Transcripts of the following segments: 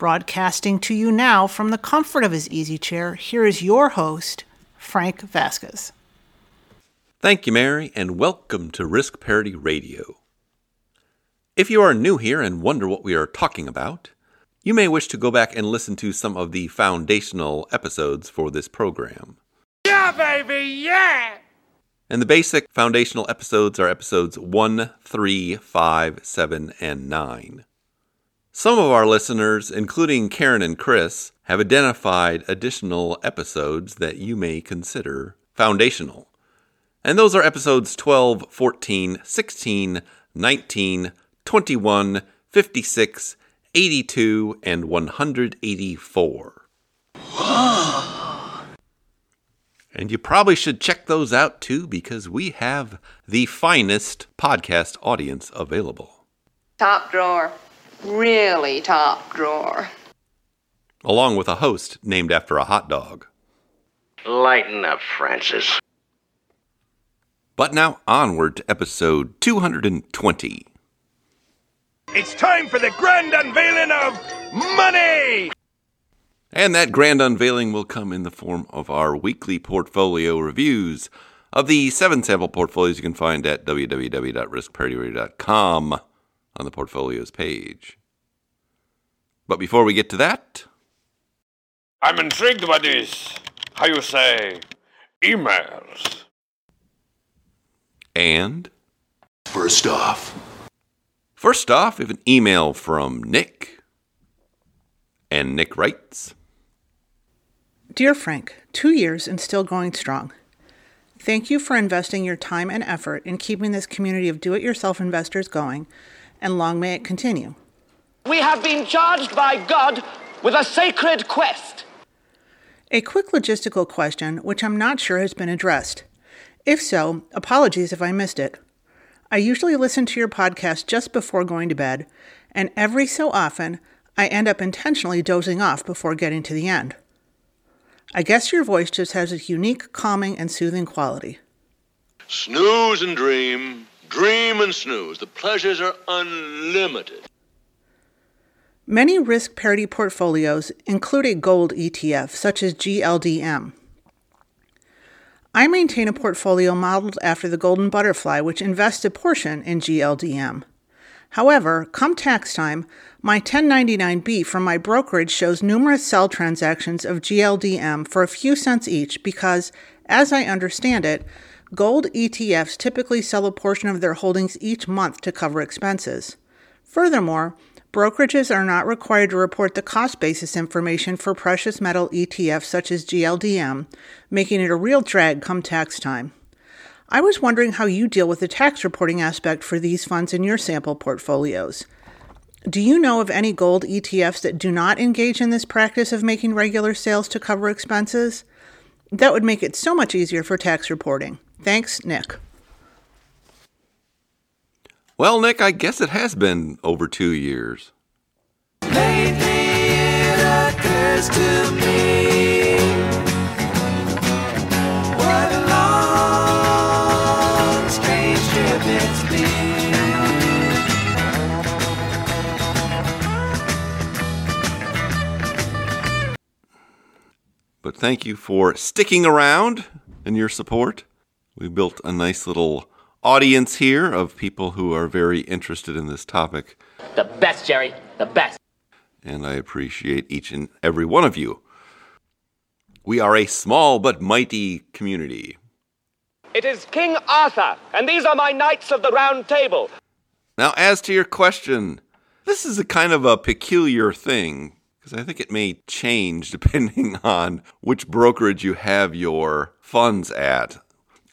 Broadcasting to you now from the comfort of his easy chair, here is your host, Frank Vasquez. Thank you, Mary, and welcome to Risk Parity Radio. If you are new here and wonder what we are talking about, you may wish to go back and listen to some of the foundational episodes for this program. Yeah, baby, yeah! And the basic foundational episodes are episodes 1, 3, 5, 7, and 9. Some of our listeners, including Karen and Chris, have identified additional episodes that you may consider foundational. And those are episodes 12, 14, 16, 19, 21, 56, 82, and 184. and you probably should check those out too because we have the finest podcast audience available. Top drawer really top drawer. Along with a host named after a hot dog. Lighten up, Francis. But now onward to episode 220. It's time for the grand unveiling of money! And that grand unveiling will come in the form of our weekly portfolio reviews of the seven sample portfolios you can find at www.riskparityradio.com on the portfolios page. But before we get to that, I'm intrigued by this, how you say, emails. And first off, first off, we have an email from Nick. And Nick writes Dear Frank, two years and still going strong. Thank you for investing your time and effort in keeping this community of do it yourself investors going and long may it continue. We have been charged by God with a sacred quest. A quick logistical question, which I'm not sure has been addressed. If so, apologies if I missed it. I usually listen to your podcast just before going to bed, and every so often, I end up intentionally dozing off before getting to the end. I guess your voice just has a unique, calming, and soothing quality. Snooze and dream. Dream and snooze. The pleasures are unlimited. Many risk parity portfolios include a gold ETF, such as GLDM. I maintain a portfolio modeled after the Golden Butterfly, which invests a portion in GLDM. However, come tax time, my 1099B from my brokerage shows numerous sell transactions of GLDM for a few cents each because, as I understand it, Gold ETFs typically sell a portion of their holdings each month to cover expenses. Furthermore, brokerages are not required to report the cost basis information for precious metal ETFs such as GLDM, making it a real drag come tax time. I was wondering how you deal with the tax reporting aspect for these funds in your sample portfolios. Do you know of any gold ETFs that do not engage in this practice of making regular sales to cover expenses? That would make it so much easier for tax reporting. Thanks, Nick. Well, Nick, I guess it has been over two years. Lately it occurs to me what a long, strange trip it's been. But thank you for sticking around and your support. We built a nice little audience here of people who are very interested in this topic. The best, Jerry. The best. And I appreciate each and every one of you. We are a small but mighty community. It is King Arthur, and these are my knights of the round table. Now, as to your question, this is a kind of a peculiar thing because I think it may change depending on which brokerage you have your funds at.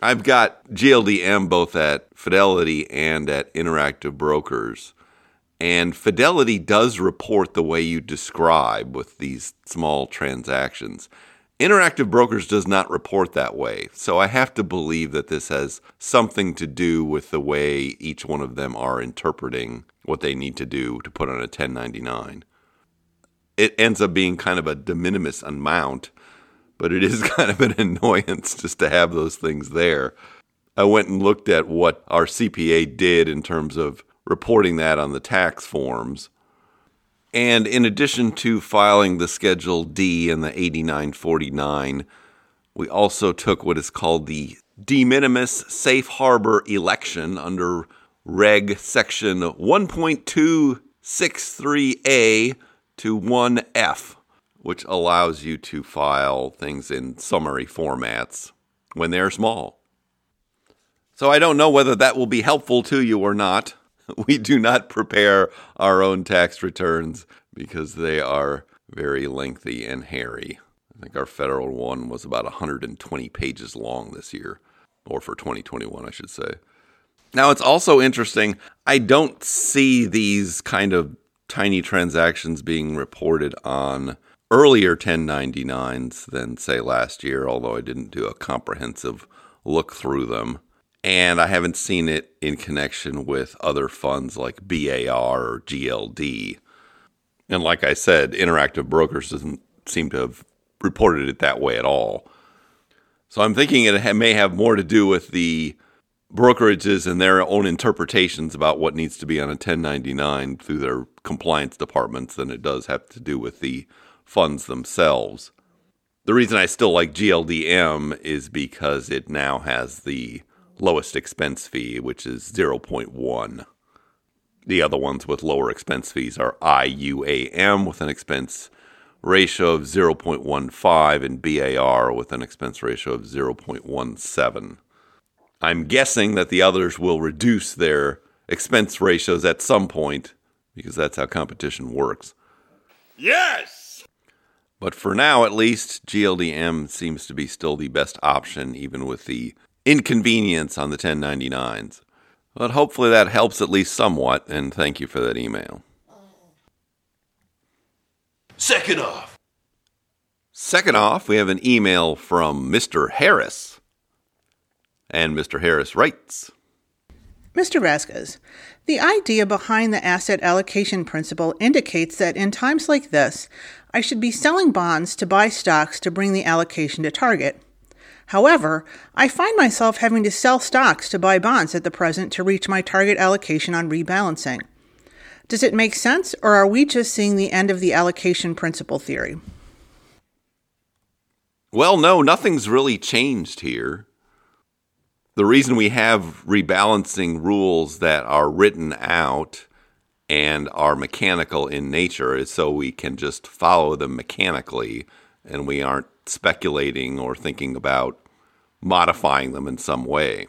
I've got GLDM both at Fidelity and at Interactive Brokers. And Fidelity does report the way you describe with these small transactions. Interactive Brokers does not report that way, so I have to believe that this has something to do with the way each one of them are interpreting what they need to do to put on a 1099. It ends up being kind of a de minimis amount, but it is kind of an annoyance just to have those things there. I went and looked at what our CPA did in terms of reporting that on the tax forms. And in addition to filing the Schedule D and the 8949, we also took what is called the de minimis safe harbor election under Reg Section 1.263A to 1F, which allows you to file things in summary formats when they're small. So I don't know whether that will be helpful to you or not. We do not prepare our own tax returns because they are very lengthy and hairy. I think our federal one was about 120 pages long this year, or for 2021, I should say. Now, it's also interesting. I don't see these kind of tiny transactions being reported on earlier 1099s than, say, last year, although I didn't do a comprehensive look through them and I haven't seen it in connection with other funds like BAR or GLD. And like I said, Interactive Brokers doesn't seem to have reported it that way at all. So I'm thinking it may have more to do with the brokerages and their own interpretations about what needs to be on a 1099 through their compliance departments than it does have to do with the funds themselves. The reason I still like GLDM is because it now has the lowest expense fee, which is 0.1. The other ones with lower expense fees are IAUM with an expense ratio of 0.15 and BAR with an expense ratio of 0.17. I'm guessing that the others will reduce their expense ratios at some point because that's how competition works. Yes! But for now, at least, GLDM seems to be still the best option, even with the inconvenience on the 1099s. But hopefully that helps at least somewhat, and thank you for that email. Second off. Second off, we have an email from Mr. Harris. And Mr. Harris writes Mr. Raskas, the idea behind the asset allocation principle indicates that in times like this, I should be selling bonds to buy stocks to bring the allocation to target. However, I find myself having to sell stocks to buy bonds at the present to reach my target allocation on rebalancing. Does it make sense, or are we just seeing the end of the allocation principle theory? Well, no, nothing's really changed here. The reason we have rebalancing rules that are written out and are mechanical in nature so we can just follow them mechanically and we aren't speculating or thinking about modifying them in some way.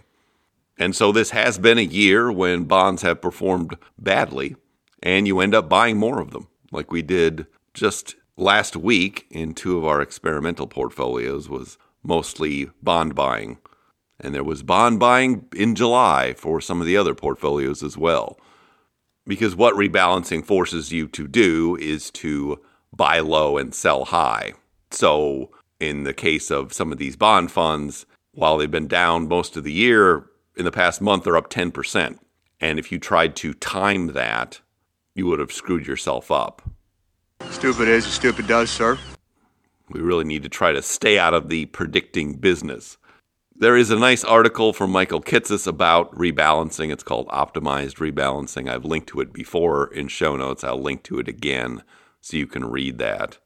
And so this has been a year when bonds have performed badly and you end up buying more of them, like we did just last week in two of our experimental portfolios was mostly bond buying. And there was bond buying in July for some of the other portfolios as well. Because what rebalancing forces you to do is to buy low and sell high. So in the case of some of these bond funds, while they've been down most of the year, in the past month they're up 10%. And if you tried to time that, you would have screwed yourself up. Stupid is as stupid does, sir. We really need to try to stay out of the predicting business. There is a nice article from Michael Kitces about rebalancing. It's called Optimized Rebalancing. I've linked to it before in show notes. I'll link to it again so you can read that.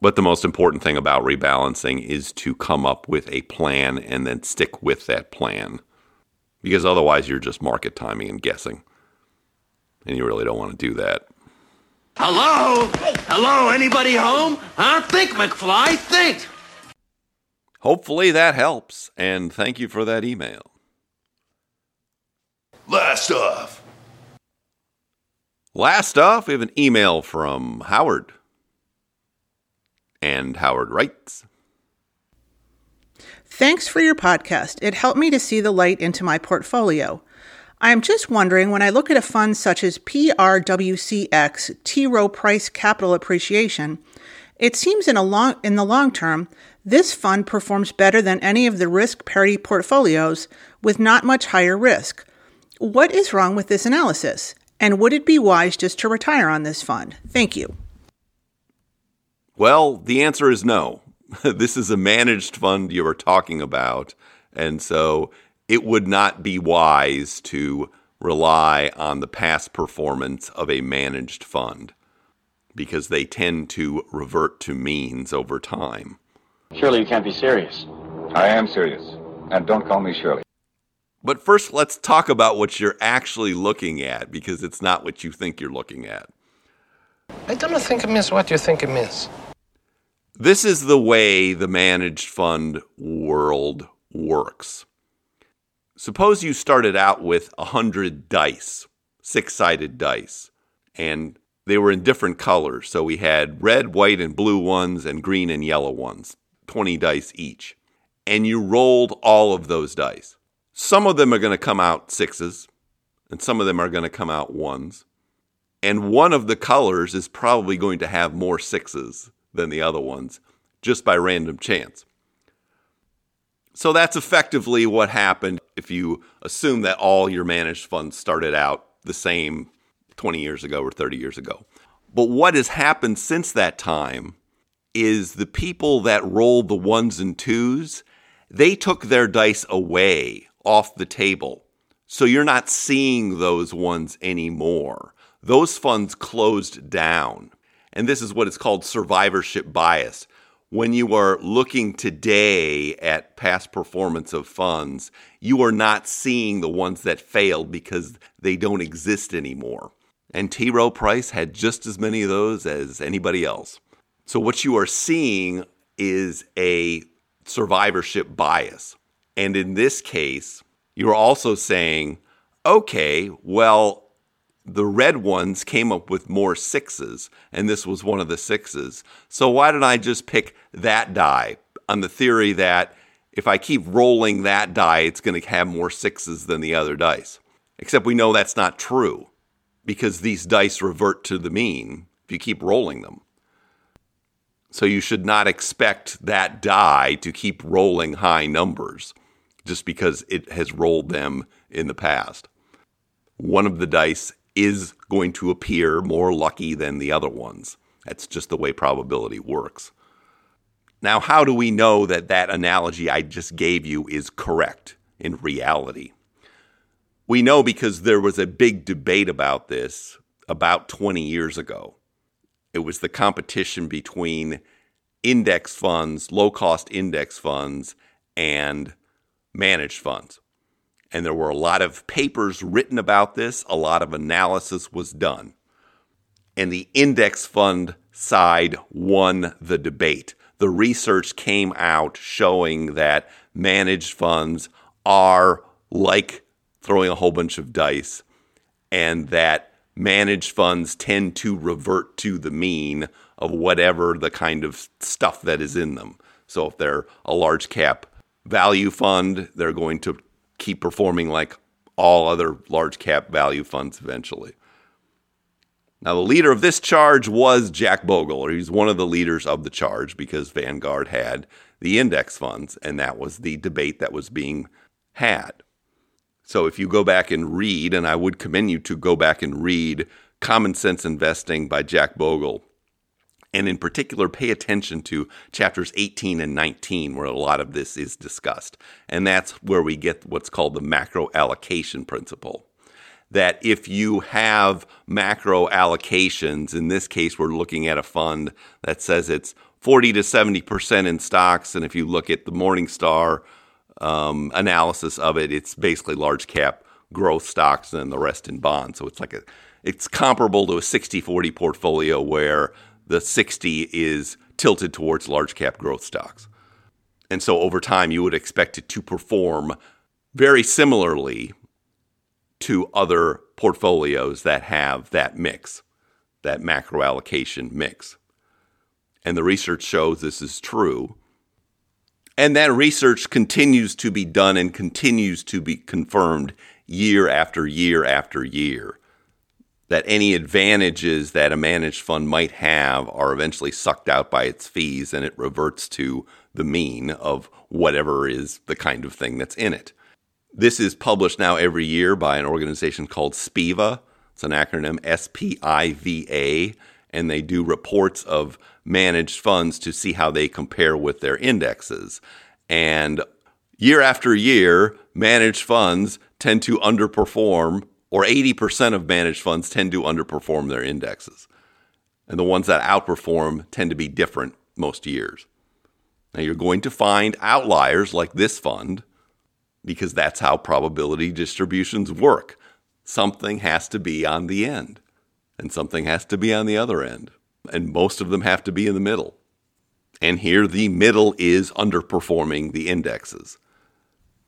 But the most important thing about rebalancing is to come up with a plan and then stick with that plan. Because otherwise, you're just market timing and guessing. And you really don't want to do that. Hello? Hello? Anybody home? Huh? Think, McFly, think! Hopefully that helps. And thank you for that email. Last off. Last off, we have an email from Howard. And Howard writes Thanks for your podcast. It helped me to see the light into my portfolio. I am just wondering when I look at a fund such as PRWCX, T. Rowe Price Capital Appreciation, it seems in, a long, in the long term, this fund performs better than any of the risk parity portfolios with not much higher risk. What is wrong with this analysis? And would it be wise just to retire on this fund? Thank you. Well, the answer is no. this is a managed fund you are talking about. And so it would not be wise to rely on the past performance of a managed fund because they tend to revert to means over time. Surely you can't be serious. I am serious. And don't call me Shirley. But first, let's talk about what you're actually looking at because it's not what you think you're looking at. I don't think it means what you think it means. This is the way the managed fund world works. Suppose you started out with a 100 dice, six sided dice, and they were in different colors. So we had red, white, and blue ones, and green and yellow ones, 20 dice each. And you rolled all of those dice. Some of them are going to come out sixes, and some of them are going to come out ones. And one of the colors is probably going to have more sixes than the other ones, just by random chance. So that's effectively what happened if you assume that all your managed funds started out the same 20 years ago or 30 years ago. But what has happened since that time is the people that rolled the ones and twos, they took their dice away off the table. So you're not seeing those ones anymore. Those funds closed down. And this is what is called survivorship bias when you are looking today at past performance of funds, you are not seeing the ones that failed because they don't exist anymore. And T. Rowe Price had just as many of those as anybody else. So what you are seeing is a survivorship bias. And in this case, you're also saying, okay, well, the red ones came up with more sixes, and this was one of the sixes. So why don't I just pick that die on the theory that if I keep rolling that die, it's going to have more sixes than the other dice? Except we know that's not true because these dice revert to the mean if you keep rolling them. So you should not expect that die to keep rolling high numbers just because it has rolled them in the past. One of the dice is going to appear more lucky than the other ones. That's just the way probability works. Now, how do we know that that analogy I just gave you is correct in reality? We know because there was a big debate about this about 20 years ago. It was the competition between index funds, low cost index funds, and managed funds. And there were a lot of papers written about this, a lot of analysis was done. And the index fund side won the debate. The research came out showing that managed funds are like throwing a whole bunch of dice, and that managed funds tend to revert to the mean of whatever the kind of stuff that is in them. So if they're a large cap value fund, they're going to keep performing like all other large cap value funds eventually. Now, the leader of this charge was Jack Bogle, or he's one of the leaders of the charge because Vanguard had the index funds, and that was the debate that was being had. So, if you go back and read, and I would commend you to go back and read Common Sense Investing by Jack Bogle, and in particular pay attention to chapters 18 and 19 where a lot of this is discussed. And that's where we get what's called the macro allocation principle. That if you have macro allocations in this case we're looking at a fund that says it's 40 to 70% in stocks. And if you look at the morningstar um, analysis of it it's basically large cap growth stocks and the rest in bonds so it's like a it's comparable to a 60-40 portfolio where the 60 is tilted towards large cap growth stocks. And so over time, you would expect it to perform very similarly to other portfolios that have that mix, that macro allocation mix. And the research shows this is true. And that research continues to be done and continues to be confirmed year after year after year. That any advantages that a managed fund might have are eventually sucked out by its fees and it reverts to the mean of whatever is the kind of thing that's in it. This is published now every year by an organization called SPIVA. It's an acronym S P I V A, and they do reports of managed funds to see how they compare with their indexes. And year after year, managed funds tend to underperform, or 80% of managed funds tend to underperform their indexes. And the ones that outperform tend to be different most years. Now, you're going to find outliers like this fund because that's how probability distributions work. Something has to be on the end, and something has to be on the other end, and most of them have to be in the middle. And here the middle is underperforming the indexes.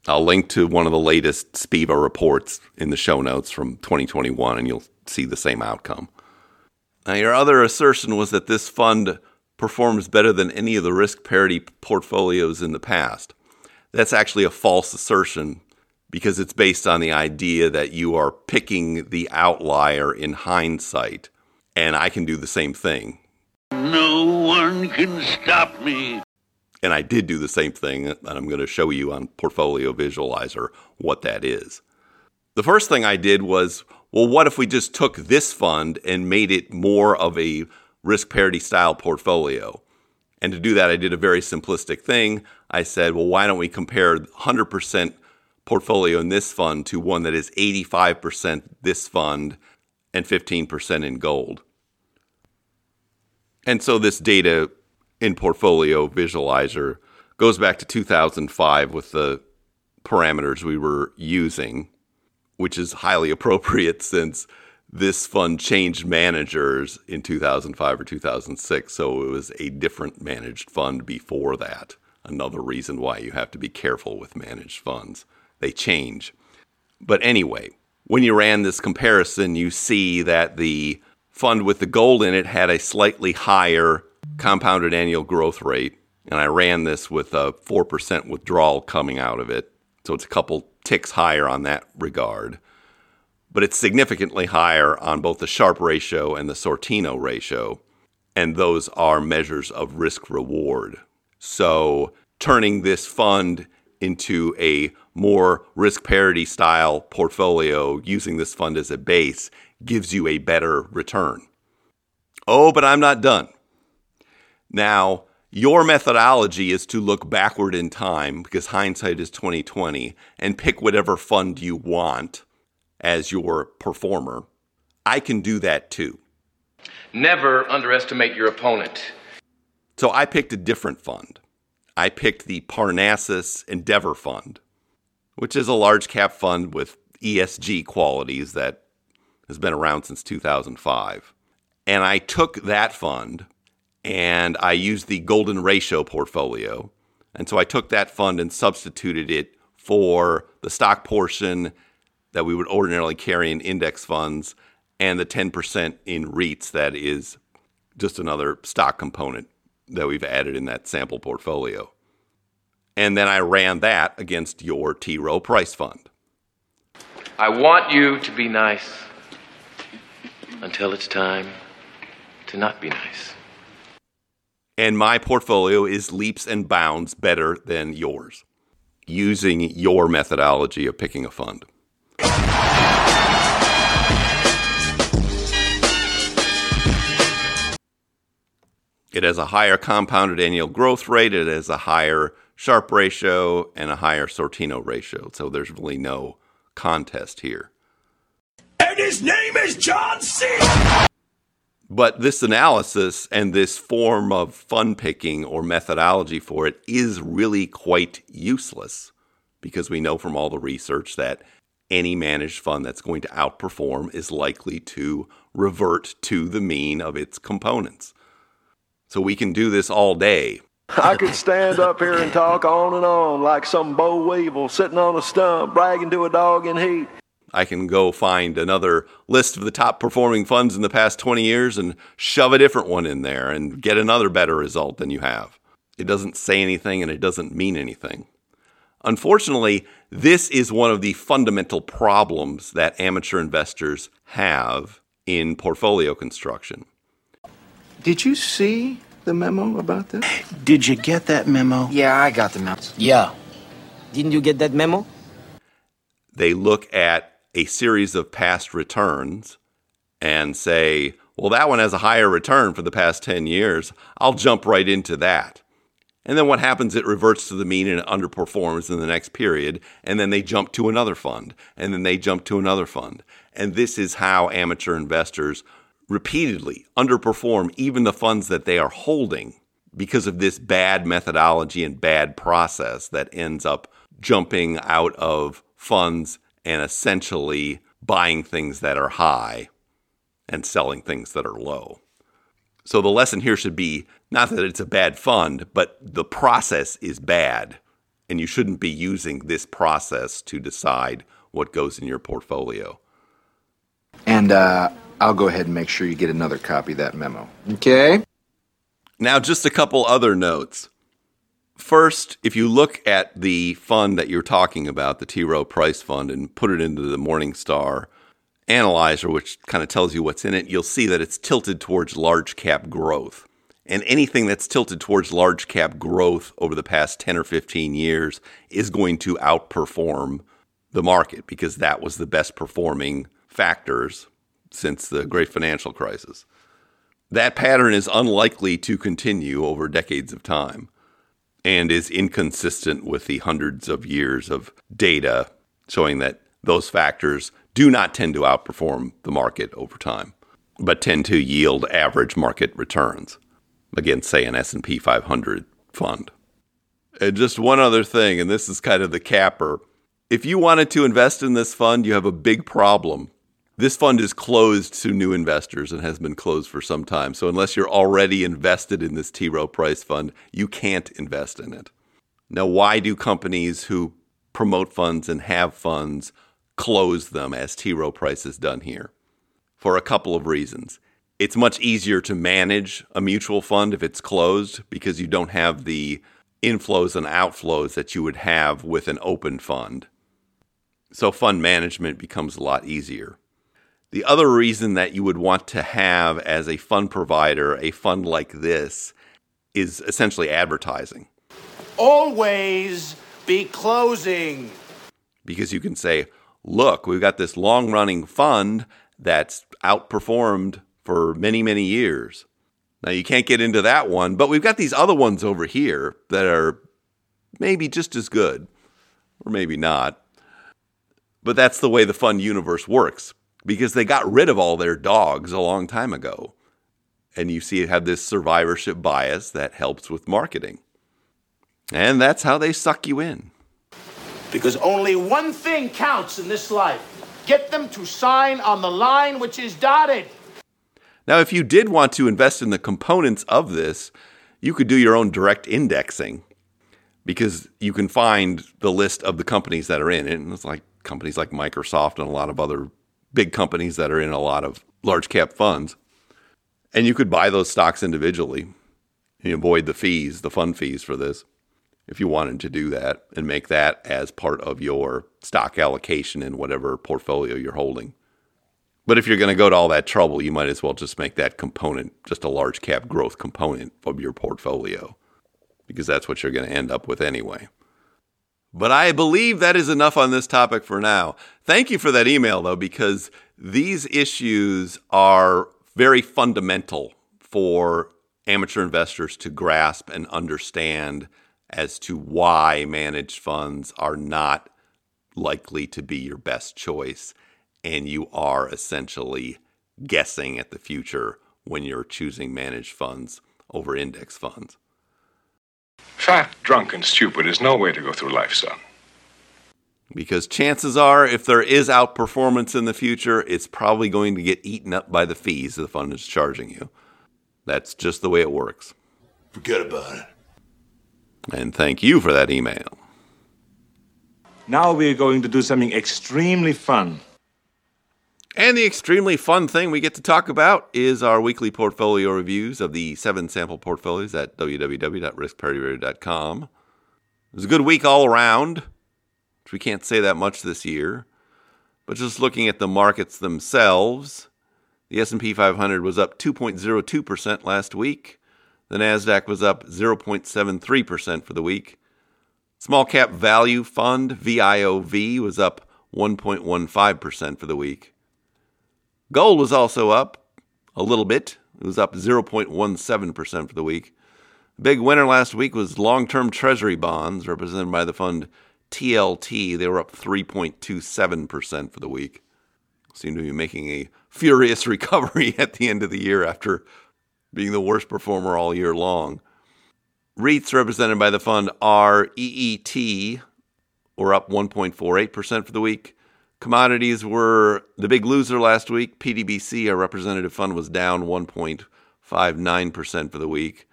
I'll link to one of the latest SPIVA reports in the show notes from 2021, and you'll see the same outcome. Now, your other assertion was that this fund performs better than any of the risk parity portfolios in the past. That's actually a false assertion because it's based on the idea that you are picking the outlier in hindsight. And I can do the same thing. No one can stop me. And I did do the same thing, and I'm going to show you on Portfolio Visualizer what that is. The first thing I did was well, what if we just took this fund and made it more of a risk parity style portfolio? And to do that, I did a very simplistic thing. I said, well, why don't we compare 100% portfolio in this fund to one that is 85% this fund and 15% in gold? And so this data in Portfolio Visualizer goes back to 2005 with the parameters we were using, which is highly appropriate since this fund changed managers in 2005 or 2006, so it was a different managed fund before that. Another reason why you have to be careful with managed funds. They change. But anyway, when you ran this comparison, you see that the fund with the gold in it had a slightly higher compounded annual growth rate. And I ran this with a 4% withdrawal coming out of it. So it's a couple ticks higher on that regard but it's significantly higher on both the Sharpe ratio and the Sortino ratio. And those are measures of risk reward. So turning this fund into a more risk parity style portfolio using this fund as a base gives you a better return. Oh, but I'm not done. Now, your methodology is to look backward in time because hindsight is 2020 and pick whatever fund you want as your performer, I can do that too. Never underestimate your opponent. So I picked a different fund. I picked the Parnassus Endeavor Fund, which is a large cap fund with ESG qualities that has been around since 2005. And I took that fund and I used the golden ratio portfolio. And so I took that fund and substituted it for the stock portion that we would ordinarily carry in index funds and the 10% in REITs that is just another stock component that we've added in that sample portfolio. And then I ran that against your T. Rowe Price Fund. I want you to be nice until it's time to not be nice. And my portfolio is leaps and bounds better than yours using your methodology of picking a fund. It has a higher compounded annual growth rate, it has a higher Sharpe ratio, and a higher Sortino ratio. So there's really no contest here. And his name is John Cena But this analysis and this form of fund picking or methodology for it is really quite useless because we know from all the research that any managed fund that's going to outperform is likely to revert to the mean of its components. So we can do this all day. I could stand up here and talk on and on like some boll weevil sitting on a stump bragging to a dog in heat. I can go find another list of the top performing funds in the past 20 years and shove a different one in there and get another better result than you have. It doesn't say anything and it doesn't mean anything. Unfortunately, this is one of the fundamental problems that amateur investors have in portfolio construction. Did you see the memo about this? Did you get that memo? Yeah, I got the memo. Yeah. Didn't you get that memo? They look at a series of past returns and say, well, that one has a higher return for the past 10 years. I'll jump right into that. And then what happens? It reverts to the mean and it underperforms in the next period. And then they jump to another fund. And then they jump to another fund. And this is how amateur investors repeatedly underperform even the funds that they are holding because of this bad methodology and bad process that ends up jumping out of funds and essentially buying things that are high and selling things that are low. So the lesson here should be not that it's a bad fund, but the process is bad. And you shouldn't be using this process to decide what goes in your portfolio. And uh, I'll go ahead and make sure you get another copy of that memo. Okay? Now, just a couple other notes. First, if you look at the fund that you're talking about, the T. Rowe Price Fund, and put it into the Morningstar analyzer, which kind of tells you what's in it, you'll see that it's tilted towards large cap growth. And anything that's tilted towards large cap growth over the past 10 or 15 years is going to outperform the market because that was the best performing factors since the great financial crisis. That pattern is unlikely to continue over decades of time and is inconsistent with the hundreds of years of data showing that those factors do not tend to outperform the market over time but tend to yield average market returns against say an S&P 500 fund. And just one other thing and this is kind of the capper. If you wanted to invest in this fund, you have a big problem. This fund is closed to new investors and has been closed for some time. So unless you're already invested in this T. Rowe Price fund, you can't invest in it. Now, why do companies who promote funds and have funds close them as T. Rowe Price has done here? For a couple of reasons. It's much easier to manage a mutual fund if it's closed because you don't have the inflows and outflows that you would have with an open fund. So fund management becomes a lot easier. The other reason that you would want to have as a fund provider a fund like this is essentially advertising. Always be closing. Because you can say, look, we've got this long running fund that's outperformed for many, many years. Now, you can't get into that one, but we've got these other ones over here that are maybe just as good, or maybe not. But that's the way the fund universe works because they got rid of all their dogs a long time ago. And you see it have this survivorship bias that helps with marketing. And that's how they suck you in. Because only one thing counts in this life get them to sign on the line which is dotted. Now, if you did want to invest in the components of this, you could do your own direct indexing because you can find the list of the companies that are in it. And it's like companies like Microsoft and a lot of other big companies that are in a lot of large cap funds. And you could buy those stocks individually and avoid the fees, the fund fees for this, if you wanted to do that and make that as part of your stock allocation in whatever portfolio you're holding. But if you're going to go to all that trouble, you might as well just make that component just a large cap growth component of your portfolio because that's what you're going to end up with anyway. But I believe that is enough on this topic for now. Thank you for that email, though, because these issues are very fundamental for amateur investors to grasp and understand as to why managed funds are not likely to be your best choice. And you are essentially guessing at the future when you're choosing managed funds over index funds. Fat, drunk, and stupid is no way to go through life, son. Because chances are, if there is outperformance in the future, it's probably going to get eaten up by the fees the fund is charging you. That's just the way it works. Forget about it. And thank you for that email. Now we're going to do something extremely fun. And the extremely fun thing we get to talk about is our weekly portfolio reviews of the seven sample portfolios at www.riskparity.com. It was a good week all around. which we can't say that much this year. But just looking at the markets themselves, the S&P 500 was up 2.02% last week. The Nasdaq was up 0.73% for the week. Small Cap Value Fund VIOV was up 1.15% for the week. Gold was also up a little bit. It was up 0.17% for the week. Big winner last week was long-term treasury bonds represented by the fund TLT. They were up 3.27% for the week. Seem to be making a furious recovery at the end of the year after being the worst performer all year long. REITs represented by the fund REET were up 1.48% for the week. Commodities were the big loser last week. PDBC, our representative fund, was down 1.59% for the week.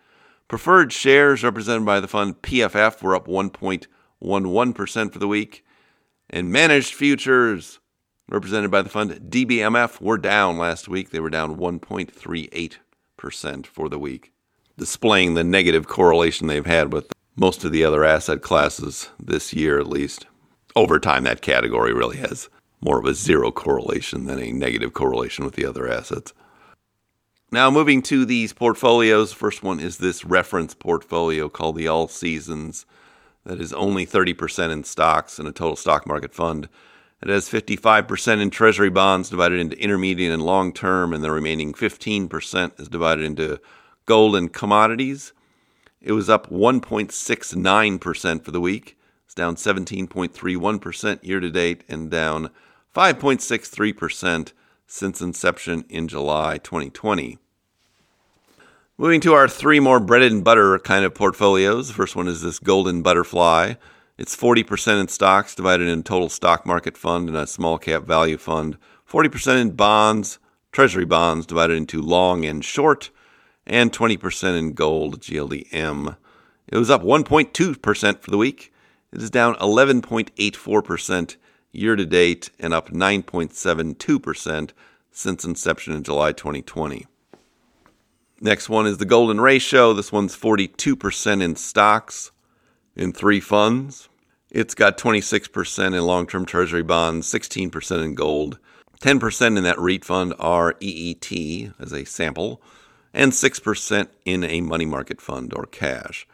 Preferred shares represented by the fund PFF were up 1.11% for the week. And managed futures represented by the fund DBMF were down last week. They were down 1.38% for the week, displaying the negative correlation they've had with most of the other asset classes this year, at least. Over time, that category really has more of a zero correlation than a negative correlation with the other assets. Now, moving to these portfolios, first one is this reference portfolio called the All Seasons that is only 30% in stocks and a total stock market fund. It has 55% in treasury bonds divided into intermediate and long term, and the remaining 15% is divided into gold and commodities. It was up 1.69% for the week. It's down 17.31% year to date and down 5.63% since inception in July 2020. Moving to our three more bread and butter kind of portfolios. The first one is this golden butterfly. It's 40% in stocks, divided in total stock market fund and a small cap value fund. 40% in bonds, treasury bonds, divided into long and short, and 20% in gold, GLDM. It was up 1.2% for the week. It is down 11.84% year to date and up 9.72% since inception in July 2020. Next one is the Golden Ratio. This one's 42% in stocks in three funds. It's got 26% in long term treasury bonds, 16% in gold, 10% in that REIT fund, REET, as a sample, and 6% in a money market fund or cash.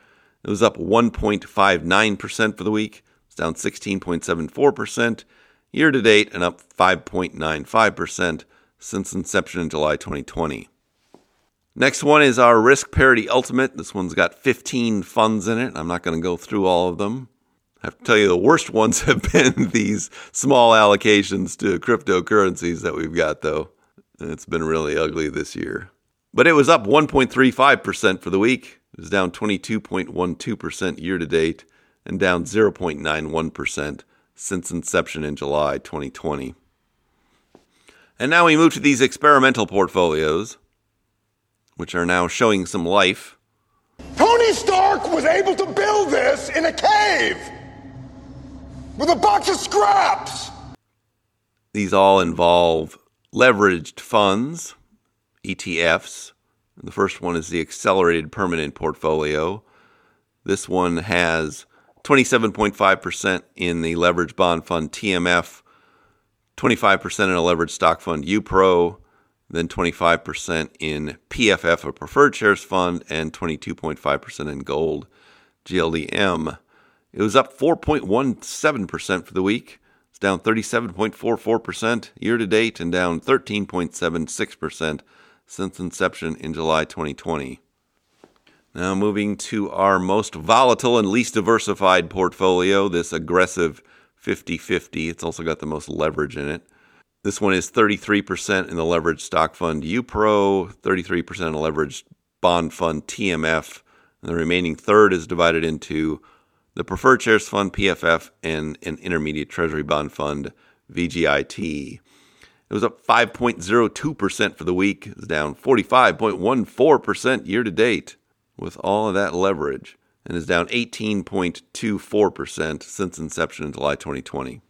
It was up 1.59% for the week. It's down 16.74% year to date and up 5.95% since inception in July 2020. Next one is our Risk Parity Ultimate. This one's got 15 funds in it. I'm not going to go through all of them. I have to tell you, the worst ones have been these small allocations to cryptocurrencies that we've got, though. It's been really ugly this year. But it was up 1.35% for the week. It was down 22.12% year to date and down 0.91% since inception in July 2020. And now we move to these experimental portfolios which are now showing some life. Tony Stark was able to build this in a cave with a box of scraps. These all involve leveraged funds, ETFs. The first one is the Accelerated Permanent Portfolio. This one has 27.5% in the leveraged bond fund TMF, 25% in a leveraged stock fund UPRO, then 25% in PFF, a preferred shares fund, and 22.5% in gold, GLDM. It was up 4.17% for the week. It's down 37.44% year to date and down 13.76% since inception in July 2020. Now, moving to our most volatile and least diversified portfolio, this aggressive 50 50. It's also got the most leverage in it. This one is 33% in the leveraged stock fund UPRO, 33% in the leveraged bond fund TMF, and the remaining third is divided into the preferred shares fund PFF and an intermediate treasury bond fund VGIT. It was up 5.02% for the week. it's down 45.14% year to date with all of that leverage and is down 18.24% since inception in July 2020.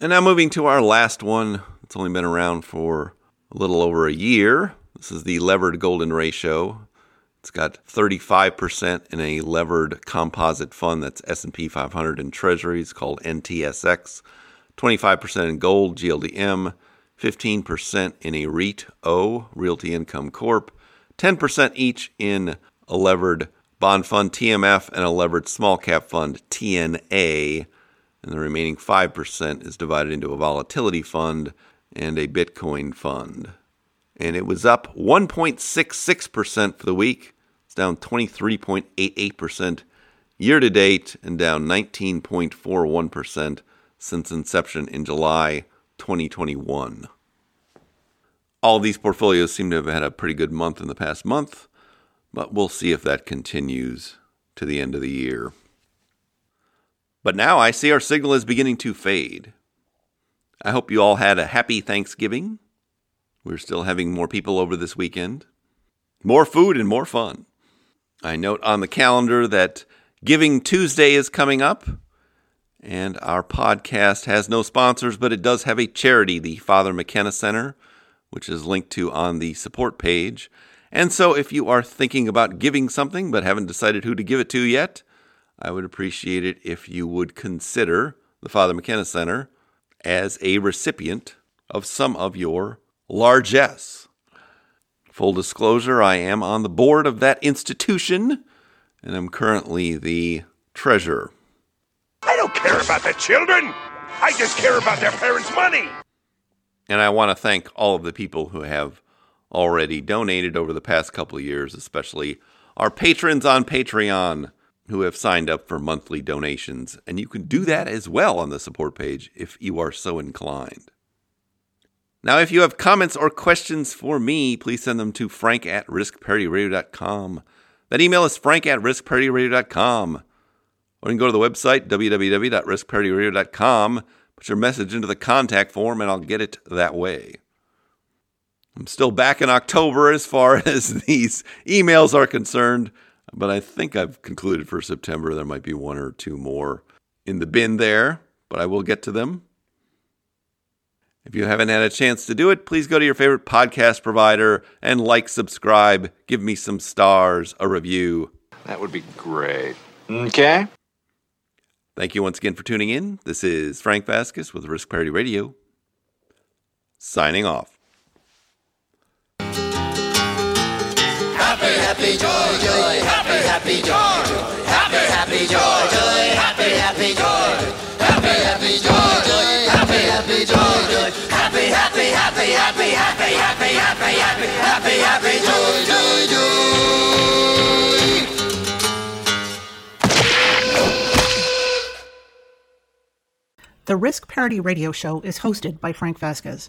And now moving to our last one. It's only been around for a little over a year. This is the levered golden ratio. It's got 35% in a levered composite fund that's S&P 500 and Treasuries called NTSX, 25% in gold GLDM, 15% in a REIT O Realty Income Corp, 10% each in a levered bond fund TMF and a levered small cap fund TNA, and the remaining 5% is divided into a volatility fund and a Bitcoin fund. And it was up 1.66% for the week. It's down 23.88% year to date and down 19.41% since inception in July 2021. All these portfolios seem to have had a pretty good month in the past month, but we'll see if that continues to the end of the year. But now I see our signal is beginning to fade. I hope you all had a happy Thanksgiving. We're still having more people over this weekend. More food and more fun. I note on the calendar that Giving Tuesday is coming up, and our podcast has no sponsors, but it does have a charity, the Father McKenna Center, which is linked to on the support page. And so, if you are thinking about giving something but haven't decided who to give it to yet, I would appreciate it if you would consider the Father McKenna Center as a recipient of some of your largesse. Full disclosure, I am on the board of that institution, and I'm currently the treasurer. I don't care about the children. I just care about their parents' money. And I want to thank all of the people who have already donated over the past couple years, especially our patrons on Patreon who have signed up for monthly donations. And you can do that as well on the support page if you are so inclined. Now, if you have comments or questions for me, please send them to frank at riskparityradio.com. That email is frank at riskparityradio.com. Or you can go to the website, www.riskparityradio.com, put your message into the contact form, and I'll get it that way. I'm still back in October as far as these emails are concerned, but I think I've concluded for September there might be one or two more in the bin there, but I will get to them. If you haven't had a chance to do it, please go to your favorite podcast provider and like, subscribe, give me some stars, a review. That would be great. Okay. Thank you once again for tuning in. This is Frank Vasquez with Risk Parity Radio, signing off. Happy, joy, joy, happy, happy, joy, happy, happy, joy, joy, happy, happy, joy, happy, happy, joy, joy, happy, happy, joy, joy, happy, happy, happy, happy, happy, happy, happy, happy, happy, happy, joy, joy, joy. The Risk Parity Radio Show is hosted by Frank Vasquez.